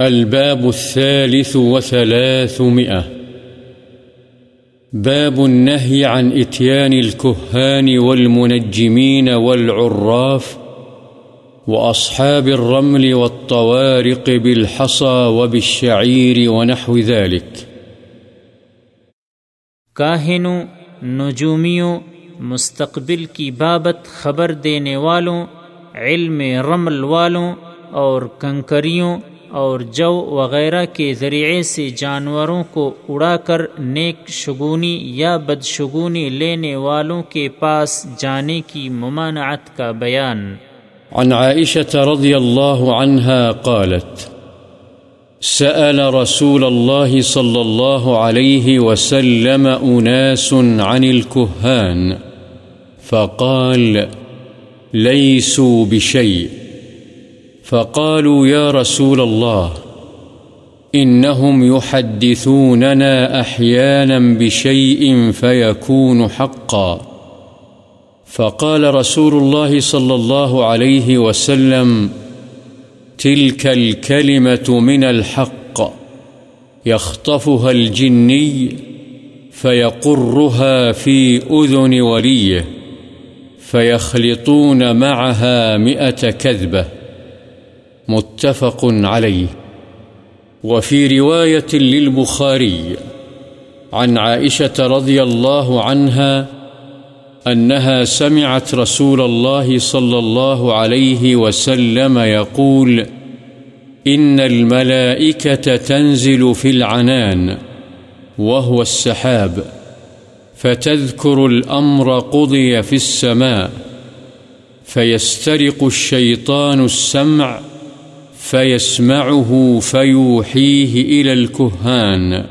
الباب الثالث وثلاثمئة باب النهي عن اتيان الكهان والمنجمين والعراف وأصحاب الرمل والطوارق بالحصى وبالشعير ونحو ذلك. کاہنوں نجومیوں مستقبل کی بابت خبر دینے والوں، علم رمل والوں اور کنکریوں اور جو وغیرہ کے ذریعے سے جانوروں کو اڑا کر نیک شگونی یا بدشگونی لینے والوں کے پاس جانے کی ممانعت کا بیان۔ عن عائشة رضي الله عنها قالت، سأل رسول الله صلى الله عليه وسلم أناس عن الكهان، فقال ليسوا بشيء فقالوا يا رسول الله، إنهم يحدثوننا أحيانا بشيء فيكون حقا. فقال رسول الله صلى الله عليه وسلم، تلك الكلمة من الحق، يخطفها الجني فيقرها في أذن وليه، فيخلطون معها مئة كذبة. متفق عليه. وفي رواية للبخاري عن عائشة رضي الله عنها أنها سمعت رسول الله صلى الله عليه وسلم يقول إن الملائكة تنزل في العنان وهو السحاب، فتذكر الأمر قضي في السماء، فيسترق الشيطان السمع فيسمعه فيوحيه إلى الكهان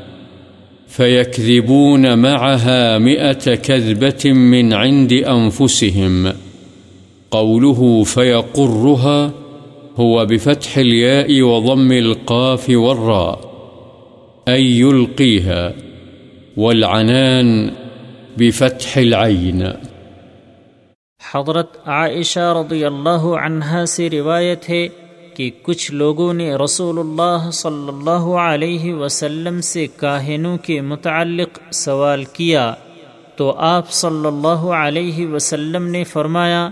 فيكذبون معها مئة كذبة من عند أنفسهم قوله فيقرها هو بفتح الياء وضم القاف والراء أي يلقيها والعنان بفتح العين حضرت عائشہ رضی اللہ عنہا سے روایت ہے کہ کچھ لوگوں نے رسول اللہ صلی اللہ علیہ وسلم سے کاہنوں کے متعلق سوال کیا تو آپ صلی اللہ علیہ وسلم نے فرمایا،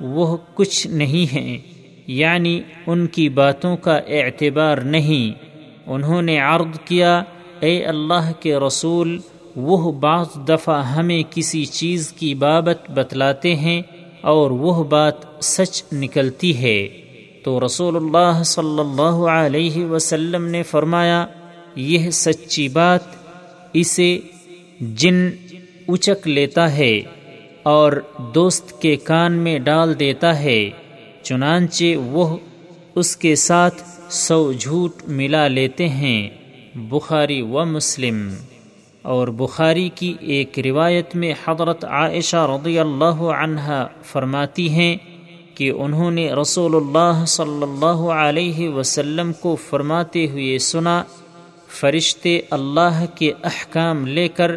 وہ کچھ نہیں ہیں یعنی ان کی باتوں کا اعتبار نہیں۔ انہوں نے عرض کیا، اے اللہ کے رسول، وہ بعض دفعہ ہمیں کسی چیز کی بابت بتلاتے ہیں اور وہ بات سچ نکلتی ہے۔ تو رسول اللہ صلی اللہ علیہ وسلم نے فرمایا، یہ سچی بات اسے جن اچک لیتا ہے اور دوست کے کان میں ڈال دیتا ہے، چنانچہ وہ اس کے ساتھ سو جھوٹ ملا لیتے ہیں۔ بخاری و مسلم۔ اور بخاری کی ایک روایت میں حضرت عائشہ رضی اللہ عنہ فرماتی ہیں کہ انہوں نے رسول اللہ صلی اللہ علیہ وسلم کو فرماتے ہوئے سنا، فرشتے اللہ کے احکام لے کر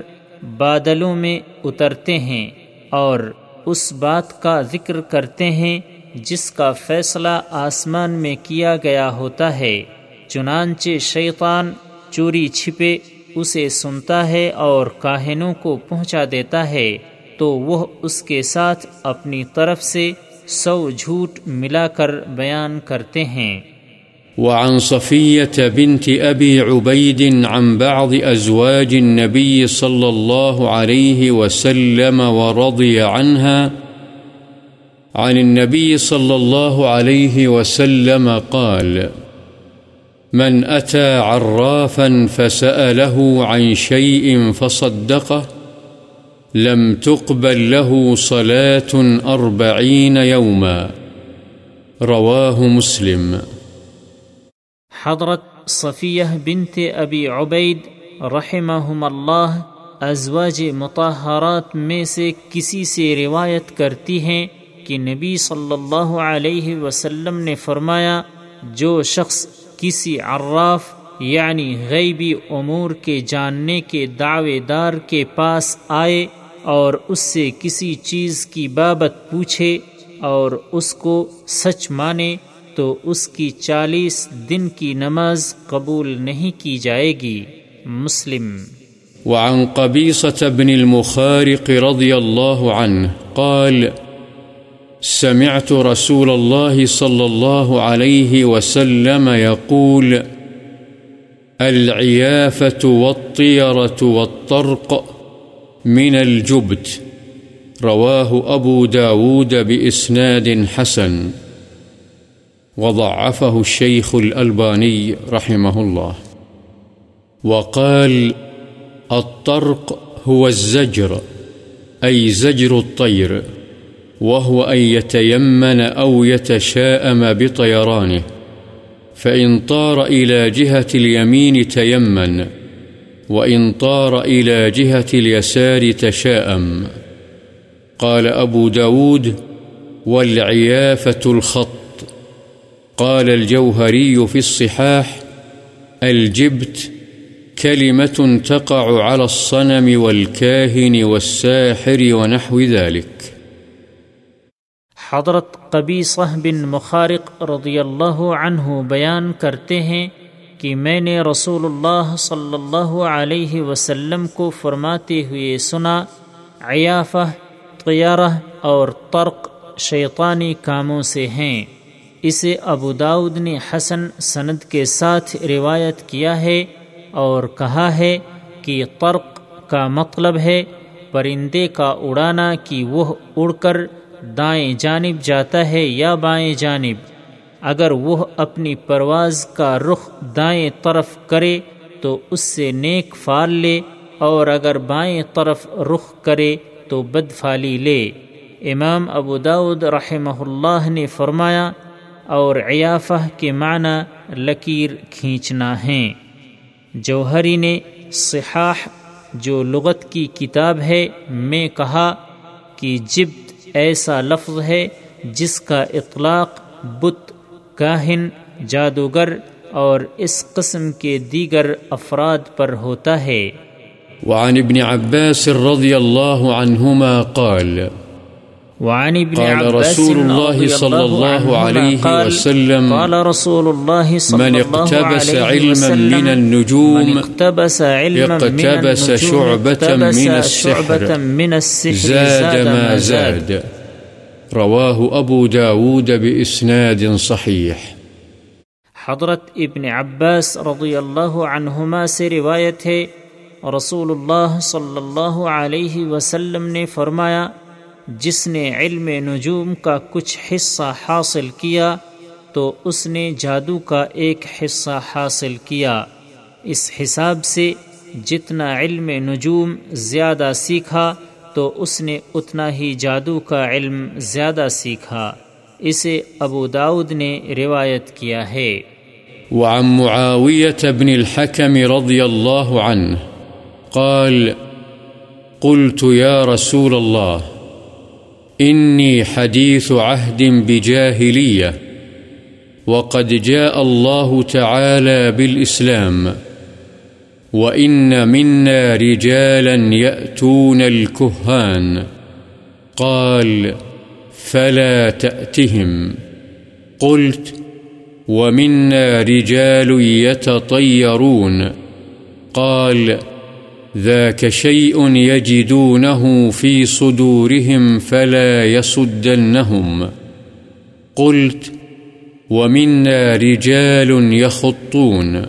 بادلوں میں اترتے ہیں اور اس بات کا ذکر کرتے ہیں جس کا فیصلہ آسمان میں کیا گیا ہوتا ہے۔ چنانچہ شیطان چوری چھپے اسے سنتا ہے اور کاہنوں کو پہنچا دیتا ہے، تو وہ اس کے ساتھ اپنی طرف سے سو جھوٹ ملا کر بیان کرتے ہیں۔ وعن صفية بنت أبي عبيد عن بعض أزواج النبي صلى الله عليه وسلم ورضي عنها عن النبي صلى الله عليه وسلم قال، من أتى عرافا فسأله عن شيء فصدقه لم تقبل له صلاة أربعين يوما. رواه مسلم. حضرت صفیہ بنت ابی عبید رحمہم اللہ ازواج مطہرات میں سے کسی سے روایت کرتی ہیں کہ نبی صلی اللہ علیہ وسلم نے فرمایا، جو شخص کسی عراف یعنی غیبی امور کے جاننے کے دعوے دار کے پاس آئے اور اس سے کسی چیز کی بابت پوچھے اور اس کو سچ مانے تو اس کی چالیس دن کی نماز قبول نہیں کی جائے گی۔ مسلم۔ وعن قبيصة بن المخارق رضي الله عنه قال، سمعت رسول الله صلى الله عليه وسلم يقول العيافة والطيرة والطرق من الجبت. رواه أبو داود بإسناد حسن. وضعفه الشيخ الألباني رحمه الله. وقال الطرق هو الزجر، أي زجر الطير، وهو أن يتيمن أو يتشاءم بطيرانه، فإن طار إلى جهة اليمين تيمن. وإن طار إلى جهة اليسار تشاءم. قال أبو داود والعيافة الخط. قال الجوهري في الصحاح، الجبت كلمة تقع على الصنم والكاهن والساحر ونحو ذلك. حضرت قبیصہ بن مخارق رضی اللہ عنہ بیان کرتے ہیں کہ میں نے رسول اللہ صلی اللہ علیہ وسلم کو فرماتے ہوئے سنا، عیافہ، طیارہ اور ترق شیطانی کاموں سے ہیں۔ اسے ابو داود نے حسن سند کے ساتھ روایت کیا ہے اور کہا ہے کہ ترق کا مطلب ہے پرندے کا اڑانا کہ وہ اڑ کر دائیں جانب جاتا ہے یا بائیں جانب۔ اگر وہ اپنی پرواز کا رخ دائیں طرف کرے تو اس سے نیک فال لے، اور اگر بائیں طرف رخ کرے تو بد فالی لے۔ امام ابو داود رحمہ اللہ نے فرمایا، اور عیافہ کے معنی لکیر کھینچنا ہیں۔ جوہری نے صحاح، جو لغت کی کتاب ہے، میں کہا کہ جبت ایسا لفظ ہے جس کا اطلاق بت کاہن جادوگر اور اس قسم کے دیگر افراد پر ہوتا ہے۔ وعن ابن عباس رضی اللہ عنہما قال وعن ابن قال عباس رسول الله صلى الله عليه وسلم قال رسول الله صلى من الله اقتبس عليه علما وسلم من من اقتبس علما من اقتبس النجوم شعبة اقتبس من السحر شعبة من السحر زاد ما زاد۔ رواه أبو داود بإسناد صحيح حضرت ابن عباس رضی اللہ عنہما سے روایت ہے رسول اللہ صلی اللہ علیہ وسلم نے فرمایا، جس نے علم نجوم کا کچھ حصہ حاصل کیا، تو اس نے جادو کا ایک حصہ حاصل کیا۔ اس حساب سے جتنا علم نجوم زیادہ سیکھا تو اس نے اتنا ہی جادو کا علم زیادہ سیکھا۔ اسے ابو داود نے روایت کیا ہے۔ وعن معاوية بن الحكم رضي الله عنه قال، قلت يا رسول الله إني حديث عهد بجاهلية وقد جاء الله تعالى بالإسلام وإن منا رجالا يأتون الكهان قال فلا تأتهم قلت ومنا رجال يتطيرون قال ذاك شيء يجدونه في صدورهم فلا يصدنهم قلت ومنا رجال يخطون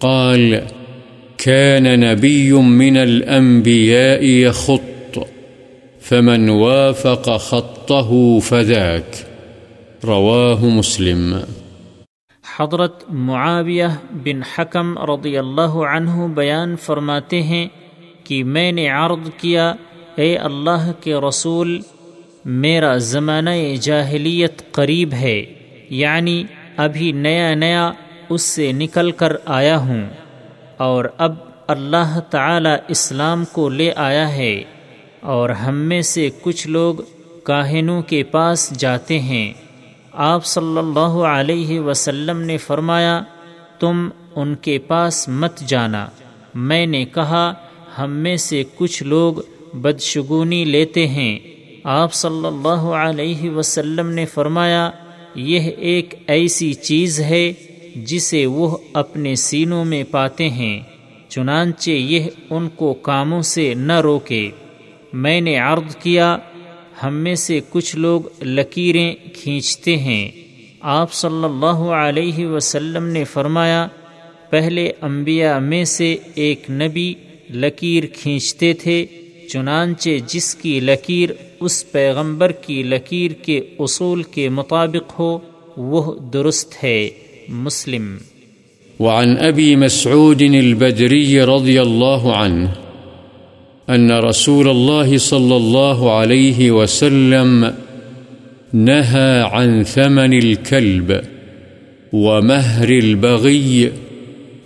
قال كان نبي من الأنبياء يخط، فمن وافق خطه فذاك. رواه مسلم. حضرت معاویہ بن حکم رضی اللہ عنہ بیان فرماتے ہیں کہ میں نے عرض کیا، اے اللہ کے رسول، میرا زمانہ جاہلیت قریب ہے یعنی ابھی نیا نیا اس سے نکل کر آیا ہوں۔ اور اب اللہ تعالی اسلام کو لے آیا ہے اور ہم میں سے کچھ لوگ کاہنوں کے پاس جاتے ہیں۔ آپ صلی اللہ علیہ وسلم نے فرمایا، تم ان کے پاس مت جانا۔ میں نے کہا، ہم میں سے کچھ لوگ بدشگونی لیتے ہیں۔ آپ صلی اللہ علیہ وسلم نے فرمایا، یہ ایک ایسی چیز ہے جسے وہ اپنے سینوں میں پاتے ہیں، چنانچہ یہ ان کو کاموں سے نہ روکے۔ میں نے عرض کیا، ہم میں سے کچھ لوگ لکیریں کھینچتے ہیں۔ آپ صلی اللہ علیہ وسلم نے فرمایا، پہلے انبیاء میں سے ایک نبی لکیر کھینچتے تھے، چنانچہ جس کی لکیر اس پیغمبر کی لکیر کے اصول کے مطابق ہو، وہ درست ہے۔ مسلم۔ وعن ابی مسعود البدری رضی اللہ عنہ أن رسول الله صلى الله عليه وسلم نهى عن ثمن الكلب ومهر البغي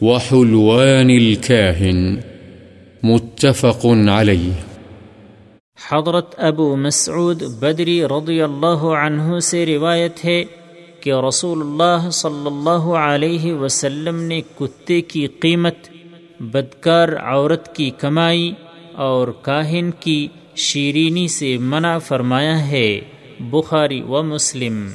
وحلوان الكاهن متفق عليه. حضرت ابو مسعود بدری رضی اللہ عنہ سے روایت ہے کہ رسول اللہ صلی اللہ علیہ وسلم نے کتے کی قیمت، بدکار عورت کی کمائی اور کاہن کی شیرینی سے منع فرمایا ہے، بخاری و مسلم۔